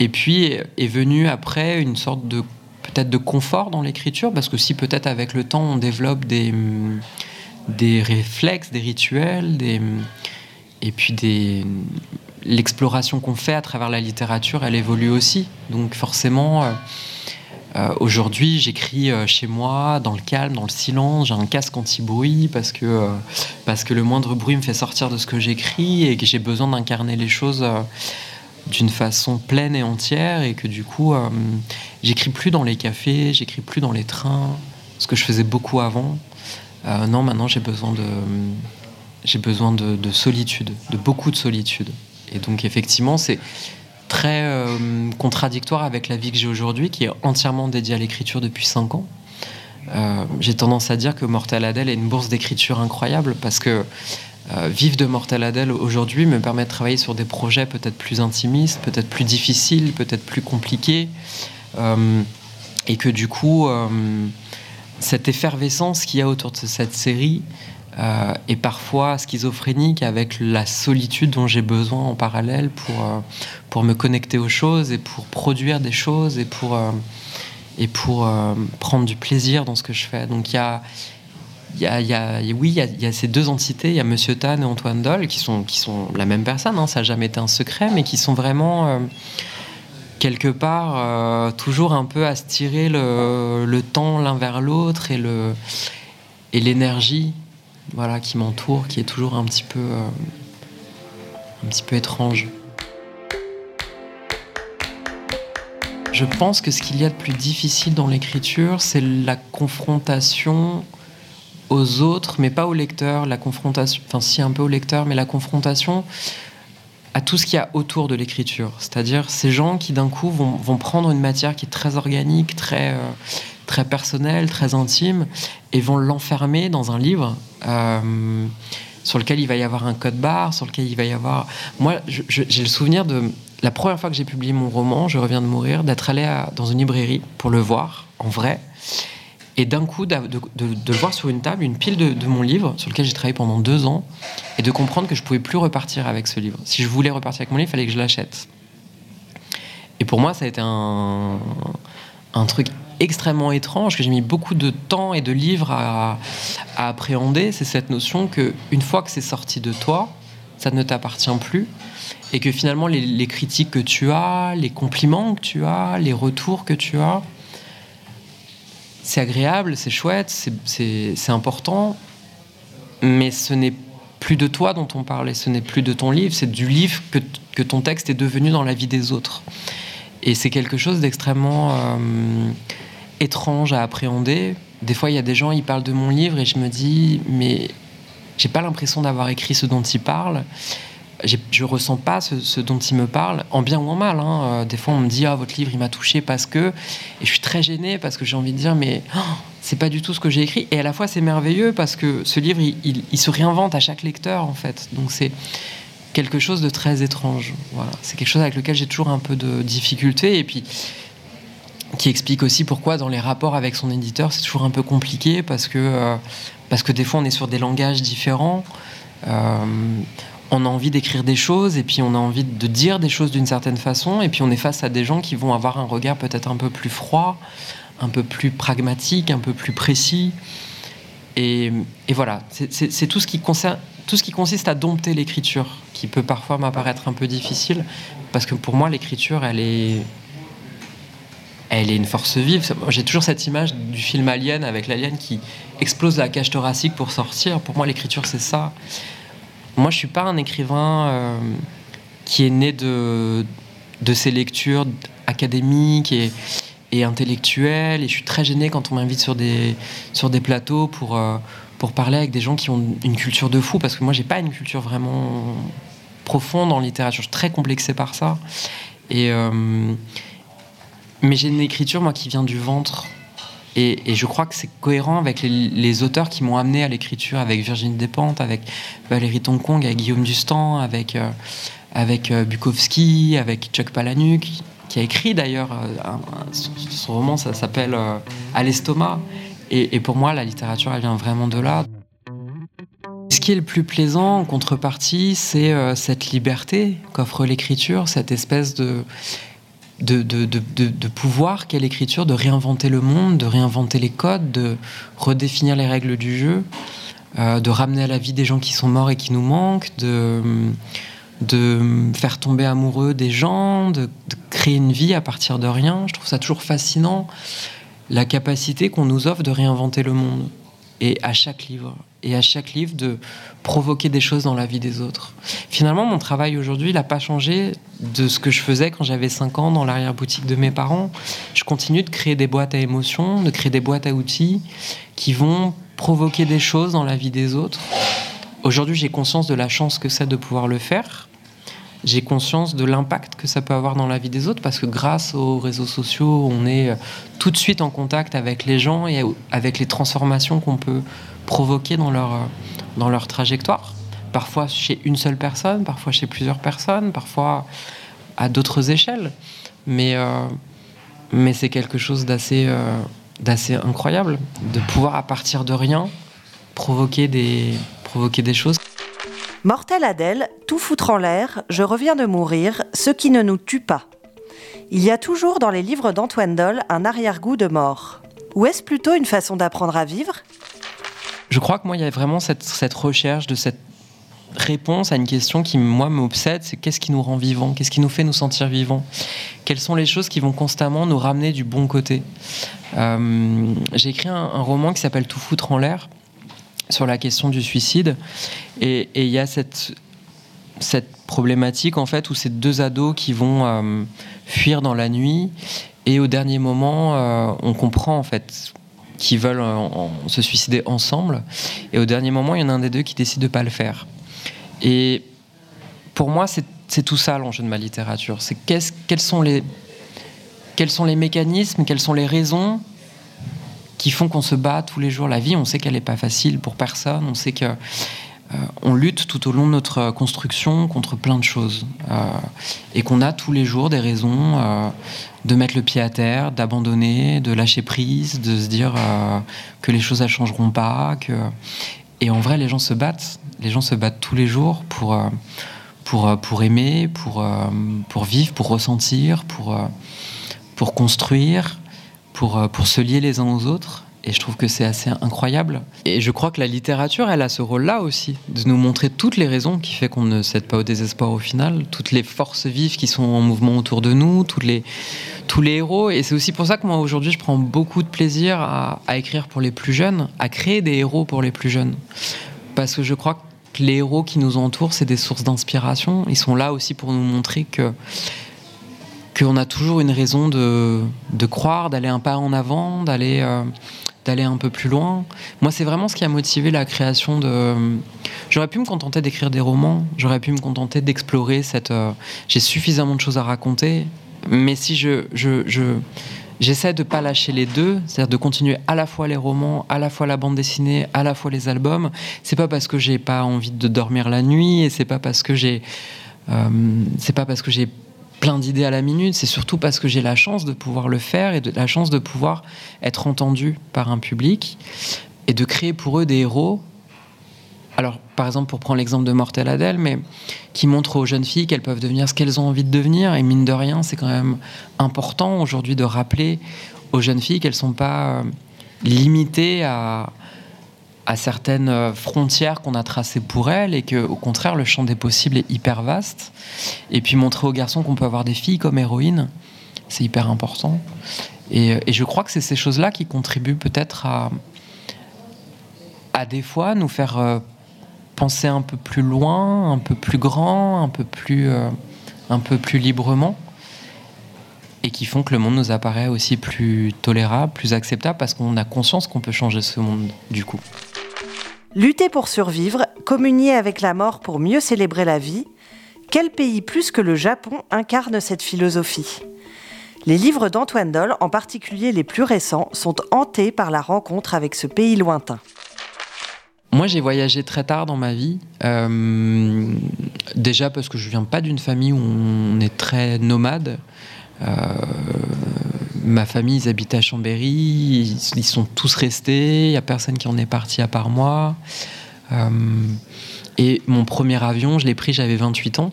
et puis est venue après une sorte de peut-être de confort dans l'écriture, parce que si peut-être avec le temps on développe des, des réflexes, des rituels, des, et puis des, l'exploration qu'on fait à travers la littérature, elle évolue aussi. Donc forcément, euh, euh, aujourd'hui, j'écris euh, chez moi, dans le calme, dans le silence. J'ai un casque anti-bruit parce que, parce que le moindre bruit me fait sortir de ce que j'écris et que j'ai besoin d'incarner les choses d'une façon pleine et entière et que du coup, j'écris plus dans les cafés, j'écris plus dans les trains, ce que je faisais beaucoup avant. Non, maintenant j'ai besoin de j'ai besoin de, solitude, de beaucoup de solitude. Et donc effectivement, c'est très euh, contradictoire avec la vie que j'ai aujourd'hui, qui est entièrement dédiée à l'écriture depuis 5 ans. j'ai tendance à dire que Mortel Adèle est une bourse d'écriture incroyable parce que euh, vivre de Mortel Adèle aujourd'hui me permet de travailler sur des projets peut-être plus intimistes, peut-être plus difficiles, peut-être plus compliqués. Euh, et que du coup, cette effervescence qu'il y a autour de cette série euh, est parfois schizophrénique avec la solitude dont j'ai besoin en parallèle pour, euh, pour me connecter aux choses et pour produire des choses et pour, euh, et pour prendre du plaisir dans ce que je fais. Donc il y a, y y a, oui, il y, a, ces deux entités, il y a Monsieur Tan et Antoine Doll, qui sont, qui sont la même personne, hein, ça n'a jamais été un secret, mais qui sont vraiment quelque part toujours un peu à se tirer le, le temps l'un vers l'autre et le et l'énergie voilà, qui m'entoure, qui est toujours un petit peu, euh, un petit peu étrange. Je pense que ce qu'il y a de plus difficile dans l'écriture, c'est la confrontation aux autres, mais pas au lecteur, la confrontation, enfin si un peu au lecteur, mais la confrontation à tout ce qu'il y a autour de l'écriture. C'est-à-dire ces gens qui d'un coup vont, prendre une matière qui est très organique, très, euh, très personnel, très intime, et vont l'enfermer dans un livre euh, sur lequel il va y avoir un code barre, sur lequel il va y avoir... Moi, j'ai le souvenir de la première fois que j'ai publié mon roman, Je reviens de mourir, d'être allé dans une librairie pour le voir en vrai, et d'un coup de, le voir sur une table, une pile de, mon livre, sur lequel j'ai travaillé pendant deux ans, et de comprendre que je pouvais plus repartir avec ce livre. Si je voulais repartir avec mon livre, il fallait que je l'achète. Et pour moi, ça a été un, un truc extrêmement étrange, que j'ai mis beaucoup de temps et de livres à, appréhender, c'est cette notion que une fois que c'est sorti de toi, ça ne t'appartient plus, et que finalement les, critiques que tu as, les compliments que tu as, les retours que tu as, c'est agréable, c'est chouette, c'est important, mais ce n'est plus de toi dont on parlait, ce n'est plus de ton livre, c'est du livre que, que, ton texte est devenu dans la vie des autres. Et c'est quelque chose d'extrêmement... Euh, étrange à appréhender. Des fois, il y a des gens, ils parlent de mon livre et je me dis, mais j'ai pas l'impression d'avoir écrit ce dont ils parlent. Je ressens pas ce, dont ils me parlent, en bien ou en mal. Hein. Euh, des fois, on me dit, ah, votre livre, il m'a touché parce que. Et je suis très gênée parce que j'ai envie de dire, mais oh, c'est pas du tout ce que j'ai écrit. Et à la fois, c'est merveilleux parce que ce livre, il, il, se réinvente à chaque lecteur, en fait. Donc, c'est quelque chose de très étrange. Voilà. C'est quelque chose avec lequel j'ai toujours un peu de difficulté. Et puis, qui explique aussi pourquoi dans les rapports avec son éditeur c'est toujours un peu compliqué parce que, euh, parce que des fois on est sur des langages différents. Euh, on a envie d'écrire des choses et puis on a envie de dire des choses d'une certaine façon et puis on est face à des gens qui vont avoir un regard peut-être un peu plus froid, un peu plus pragmatique, un peu plus précis. Et, et voilà, c'est tout, ce qui concerne, tout ce qui consiste à dompter l'écriture qui peut parfois m'apparaître un peu difficile parce que pour moi l'écriture elle est elle est une force vive. J'ai toujours cette image du film Alien avec l'alien qui explose la cage thoracique pour sortir. Pour moi, l'écriture, c'est ça. Moi, je suis pas un écrivain euh, qui est né de, de ces lectures académiques et, intellectuelles. Et je suis très gêné quand on m'invite sur des, sur des plateaux pour, euh, pour parler avec des gens qui ont une culture de fou. Parce que moi, j'ai pas une culture vraiment profonde en littérature. Je suis très complexé par ça. Et. Euh, mais j'ai une écriture, moi, qui vient du ventre. Et, je crois que c'est cohérent avec les, auteurs qui m'ont amené à l'écriture, avec Virginie Despentes, avec Valérie Tonkong, avec Guillaume Dustan, avec, euh, euh, Bukowski, avec Chuck Palahniuk, qui a écrit d'ailleurs euh, son roman, ça s'appelle À l'estomac. Et, pour moi, la littérature, elle vient vraiment de là. Ce qui est le plus plaisant en contrepartie, c'est cette liberté qu'offre l'écriture, cette espèce de de, de, de, de, pouvoir quelle écriture, de réinventer le monde, de réinventer les codes, de redéfinir les règles du jeu, euh, de ramener à la vie des gens qui sont morts et qui nous manquent, de, de faire tomber amoureux des gens, de, créer une vie à partir de rien. Je trouve ça toujours fascinant, la capacité qu'on nous offre de réinventer le monde. Et à chaque livre et à chaque livre de provoquer des choses dans la vie des autres. Finalement, mon travail aujourd'hui n'a pas changé de ce que je faisais quand j'avais 5 ans dans l'arrière-boutique de mes parents. Je continue de créer des boîtes à émotions, de créer des boîtes à outils qui vont provoquer des choses dans la vie des autres. Aujourd'hui, j'ai conscience de la chance que c'est de pouvoir le faire. J'ai conscience de l'impact que ça peut avoir dans la vie des autres parce que grâce aux réseaux sociaux, on est tout de suite en contact avec les gens et avec les transformations qu'on peut provoquer dans leur, dans leur trajectoire. Parfois chez une seule personne, parfois chez plusieurs personnes, parfois à d'autres échelles. Mais, euh, mais c'est quelque chose d'assez d'assez incroyable de pouvoir à partir de rien provoquer des, provoquer des choses. Mortel Adèle, tout foutre en l'air, je reviens de mourir, ce qui ne nous tue pas. Il y a toujours dans les livres d'Antoine Doll un arrière-goût de mort. Ou est-ce plutôt une façon d'apprendre à vivre? Je crois que moi, il y a vraiment cette, recherche de cette réponse à une question qui, moi, m'obsède, c'est qu'est-ce qui nous rend vivants? Qu'est-ce qui nous fait nous sentir vivants? Quelles sont les choses qui vont constamment nous ramener du bon côté? Euh, J'ai écrit un, roman qui s'appelle Tout foutre en l'air sur la question du suicide. Et il y a cette, cette problématique, en fait, où ces deux ados qui vont euh, fuir dans la nuit, et au dernier moment, euh, on comprend, en fait, qu'ils veulent se suicider ensemble. Et au dernier moment, il y en a un des deux qui décide de ne pas le faire. Et pour moi, c'est tout ça l'enjeu de ma littérature. C'est quels, sont les, quels sont les mécanismes, quelles sont les raisons qui font qu'on se bat tous les jours. La vie, on sait qu'elle n'est pas facile pour personne. On sait que euh, on lutte tout au long de notre construction contre plein de choses euh, et qu'on a tous les jours des raisons euh, de mettre le pied à terre, d'abandonner, de lâcher prise, de se dire que les choses ne changeront pas. Et en vrai, les gens se battent les gens se battent tous les jours pour, euh, pour, euh, pour aimer, pour, euh, pour vivre, pour ressentir, pour, pour construire, pour, pour se lier les uns aux autres. Et je trouve que c'est assez incroyable. Et je crois que la littérature, elle a ce rôle-là aussi, de nous montrer toutes les raisons qui fait qu'on ne cède pas au désespoir au final, toutes les forces vives qui sont en mouvement autour de nous, toutes les, tous les héros. Et c'est aussi pour ça que moi, aujourd'hui, je prends beaucoup de plaisir à, écrire pour les plus jeunes, à créer des héros pour les plus jeunes. Parce que je crois que les héros qui nous entourent, c'est des sources d'inspiration. Ils sont là aussi pour nous montrer que qu'on a toujours une raison de, de croire, d'aller un pas en avant, d'aller euh, d'aller un peu plus loin. Moi, c'est vraiment ce qui a motivé la création de. J'aurais pu me contenter d'écrire des romans, j'aurais pu me contenter d'explorer cette. Euh, j'ai suffisamment de choses à raconter, mais si je, je, je J'essaie de pas lâcher les deux, c'est-à-dire de continuer à la fois les romans, à la fois la bande dessinée, à la fois les albums. C'est pas parce que j'ai pas envie de dormir la nuit et c'est pas parce que j'ai euh, c'est pas parce que j'ai plein d'idées à la minute, c'est surtout parce que j'ai la chance de pouvoir le faire et de la chance de pouvoir être entendu par un public et de créer pour eux des héros alors par exemple pour prendre l'exemple de Mortel Adèle, mais qui montre aux jeunes filles qu'elles peuvent devenir ce qu'elles ont envie de devenir. Et mine de rien, c'est quand même important aujourd'hui de rappeler aux jeunes filles qu'elles ne sont pas euh, limitées à, à certaines euh, frontières qu'on a tracées pour elles et que au contraire le champ des possibles est hyper vaste. Et puis montrer aux garçons qu'on peut avoir des filles comme héroïnes, c'est hyper important. Et, et, je crois que c'est ces choses-là qui contribuent peut-être à, à des fois nous faire euh, penser un peu plus loin, un peu plus grand, un peu plus, euh, un peu plus librement, et qui font que le monde nous apparaît aussi plus tolérable, plus acceptable, parce qu'on a conscience qu'on peut changer ce monde du coup. Lutter pour survivre, communier avec la mort pour mieux célébrer la vie, quel pays plus que le Japon incarne cette philosophie? Les livres d'Antoine Doll, en particulier les plus récents, sont hantés par la rencontre avec ce pays lointain. Moi, j'ai voyagé très tard dans ma vie. Euh, déjà parce que je viens pas d'une famille où on est très nomade. Euh, ma famille, ils habitent à Chambéry. Ils, sont tous restés. Il y a personne qui en est parti à part moi. Euh, et mon premier avion, je l'ai pris, j'avais 28 ans.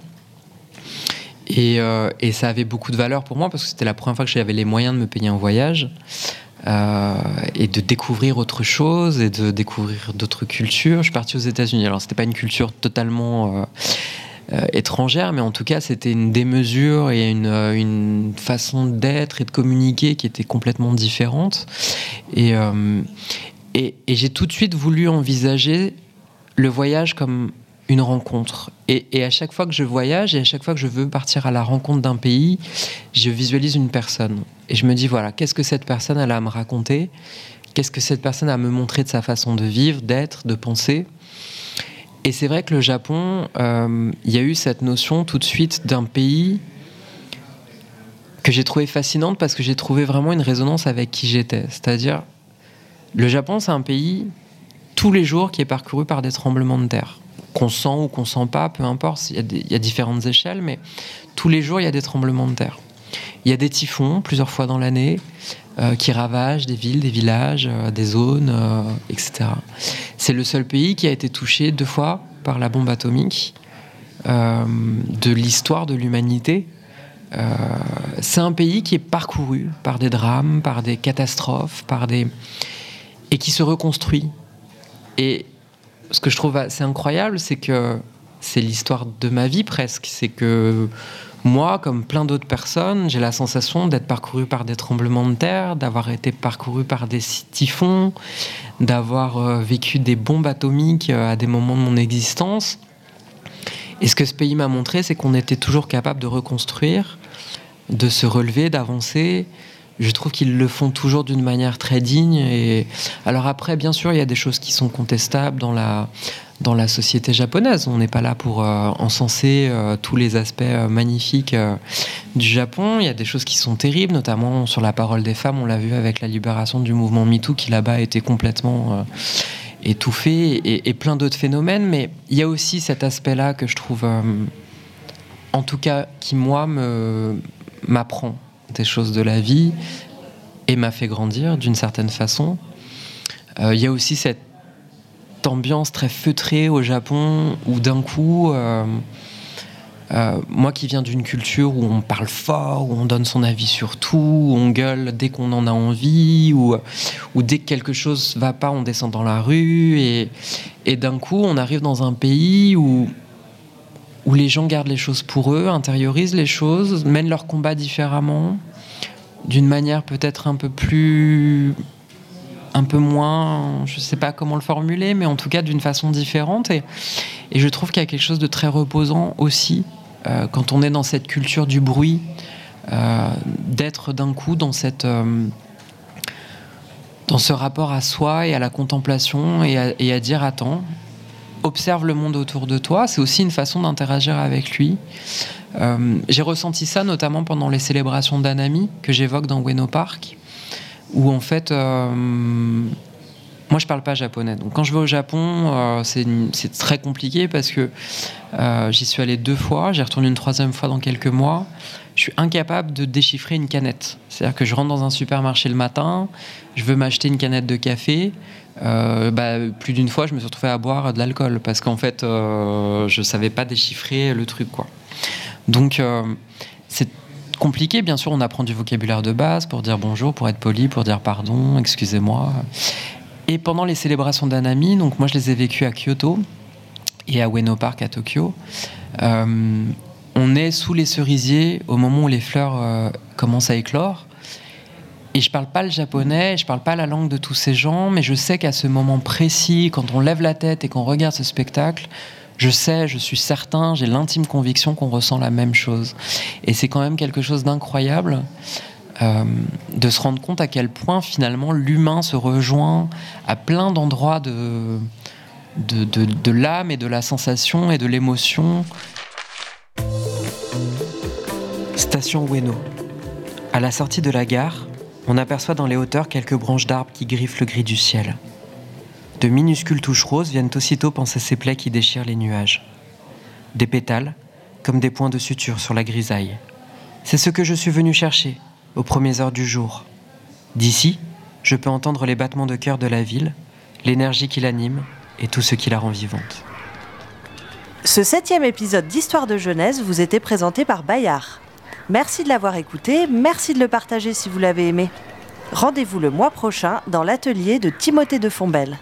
Et, et, ça avait beaucoup de valeur pour moi parce que c'était la première fois que j'avais les moyens de me payer un voyage. Euh, et de découvrir autre chose et de découvrir d'autres cultures. Je suis parti aux États-Unis. Alors, c'était pas une culture totalement euh, euh, étrangère, mais en tout cas, c'était une démesure et une, une façon d'être et de communiquer qui était complètement différente. Et, et j'ai tout de suite voulu envisager le voyage comme une rencontre. Et, à chaque fois que je voyage et à chaque fois que je veux partir à la rencontre d'un pays, je visualise une personne. Et je me dis, voilà, qu'est-ce que cette personne a à me raconter? Qu'est-ce que cette personne a à me montrer de sa façon de vivre, d'être, de penser? Et c'est vrai que le Japon, euh, il y a eu cette notion tout de suite d'un pays que j'ai trouvé fascinante parce que j'ai trouvé vraiment une résonance avec qui j'étais. C'est-à-dire, le Japon, c'est un pays tous les jours qui est parcouru par des tremblements de terre qu'on sent ou qu'on sent pas, peu importe, il y, a différentes échelles, mais tous les jours, il y a des tremblements de terre. Il y a des typhons plusieurs fois dans l'année euh, qui ravagent des villes, des villages, euh, des zones, euh, etc. C'est le seul pays qui a été touché deux fois par la bombe atomique de l'histoire de l'humanité. c'est un pays qui est parcouru par des drames, par des catastrophes, par des et qui se reconstruit. Et ce que je trouve assez incroyable, c'est que c'est l'histoire de ma vie presque. C'est que moi, comme plein d'autres personnes, j'ai la sensation d'être parcouru par des tremblements de terre, d'avoir été parcouru par des typhons, d'avoir euh, vécu des bombes atomiques euh, à des moments de mon existence. Et ce que ce pays m'a montré, c'est qu'on était toujours capable de reconstruire, de se relever, d'avancer, je trouve qu'ils le font toujours d'une manière très digne. Et alors après, bien sûr, il y a des choses qui sont contestables dans la dans la société japonaise. On n'est pas là pour euh, encenser euh, tous les aspects euh, magnifiques du Japon. Il y a des choses qui sont terribles, notamment sur la parole des femmes. On l'a vu avec la libération du mouvement MeToo qui là-bas été complètement étouffé et, et plein d'autres phénomènes. Mais il y a aussi cet aspect-là que je trouve, en tout cas, qui moi m'apprend des choses de la vie et m'a fait grandir d'une certaine façon. Il y a aussi cette ambiance très feutrée au Japon où d'un coup, euh, euh, moi qui viens d'une culture où on parle fort, où on donne son avis sur tout, où on gueule dès qu'on en a envie, ou où, dès que quelque chose va pas, on descend dans la rue, et, et d'un coup on arrive dans un pays où où les gens gardent les choses pour eux, intériorisent les choses, mènent leur combat différemment, d'une manière peut-être un peu plus un peu moins, je ne sais pas comment le formuler, mais en tout cas d'une façon différente. Et, je trouve qu'il y a quelque chose de très reposant aussi euh, quand on est dans cette culture du bruit, euh, d'être d'un coup dans cette euh, dans ce rapport à soi et à la contemplation et à, à dire attends, observe le monde autour de toi. C'est aussi une façon d'interagir avec lui. J'ai ressenti ça notamment pendant les célébrations d'Anami que j'évoque dans Ueno Park, où en fait, euh, moi je parle pas japonais. Donc quand je vais au Japon, euh, c'est très compliqué parce que j'y suis allé deux fois, j'y retourne une troisième fois dans quelques mois. Je suis incapable de déchiffrer une canette. C'est-à-dire que je rentre dans un supermarché le matin, je veux m'acheter une canette de café. Euh, bah, plus d'une fois, je me suis retrouvé à boire de l'alcool parce qu'en fait, euh, je savais pas déchiffrer le truc, quoi. Donc, euh, c'est compliqué. Bien sûr, on apprend du vocabulaire de base pour dire bonjour, pour être poli, pour dire pardon, excusez-moi. Et pendant les célébrations d'Anami, donc moi, je les ai vécues à Kyoto et à Ueno Park à Tokyo. on est sous les cerisiers au moment où les fleurs commencent à éclore. Et je parle pas le japonais, je parle pas la langue de tous ces gens, mais je sais qu'à ce moment précis, quand on lève la tête et qu'on regarde ce spectacle, je sais, je suis certain, j'ai l'intime conviction qu'on ressent la même chose. Et c'est quand même quelque chose d'incroyable euh, de se rendre compte à quel point finalement l'humain se rejoint à plein d'endroits de, de, l'âme et de la sensation et de l'émotion. Station Ueno. À la sortie de la gare, on aperçoit dans les hauteurs quelques branches d'arbres qui griffent le gris du ciel. De minuscules touches roses viennent aussitôt penser ces plaies qui déchirent les nuages. Des pétales, comme des points de suture sur la grisaille. C'est ce que je suis venu chercher, aux premières heures du jour. D'ici, je peux entendre les battements de cœur de la ville, l'énergie qui l'anime et tout ce qui la rend vivante. Ce septième épisode d'Histoire de jeunesse vous était présenté par Bayard. Merci de l'avoir écouté, merci de le partager si vous l'avez aimé. Rendez-vous le mois prochain dans l'atelier de Timothée de Fontbelle.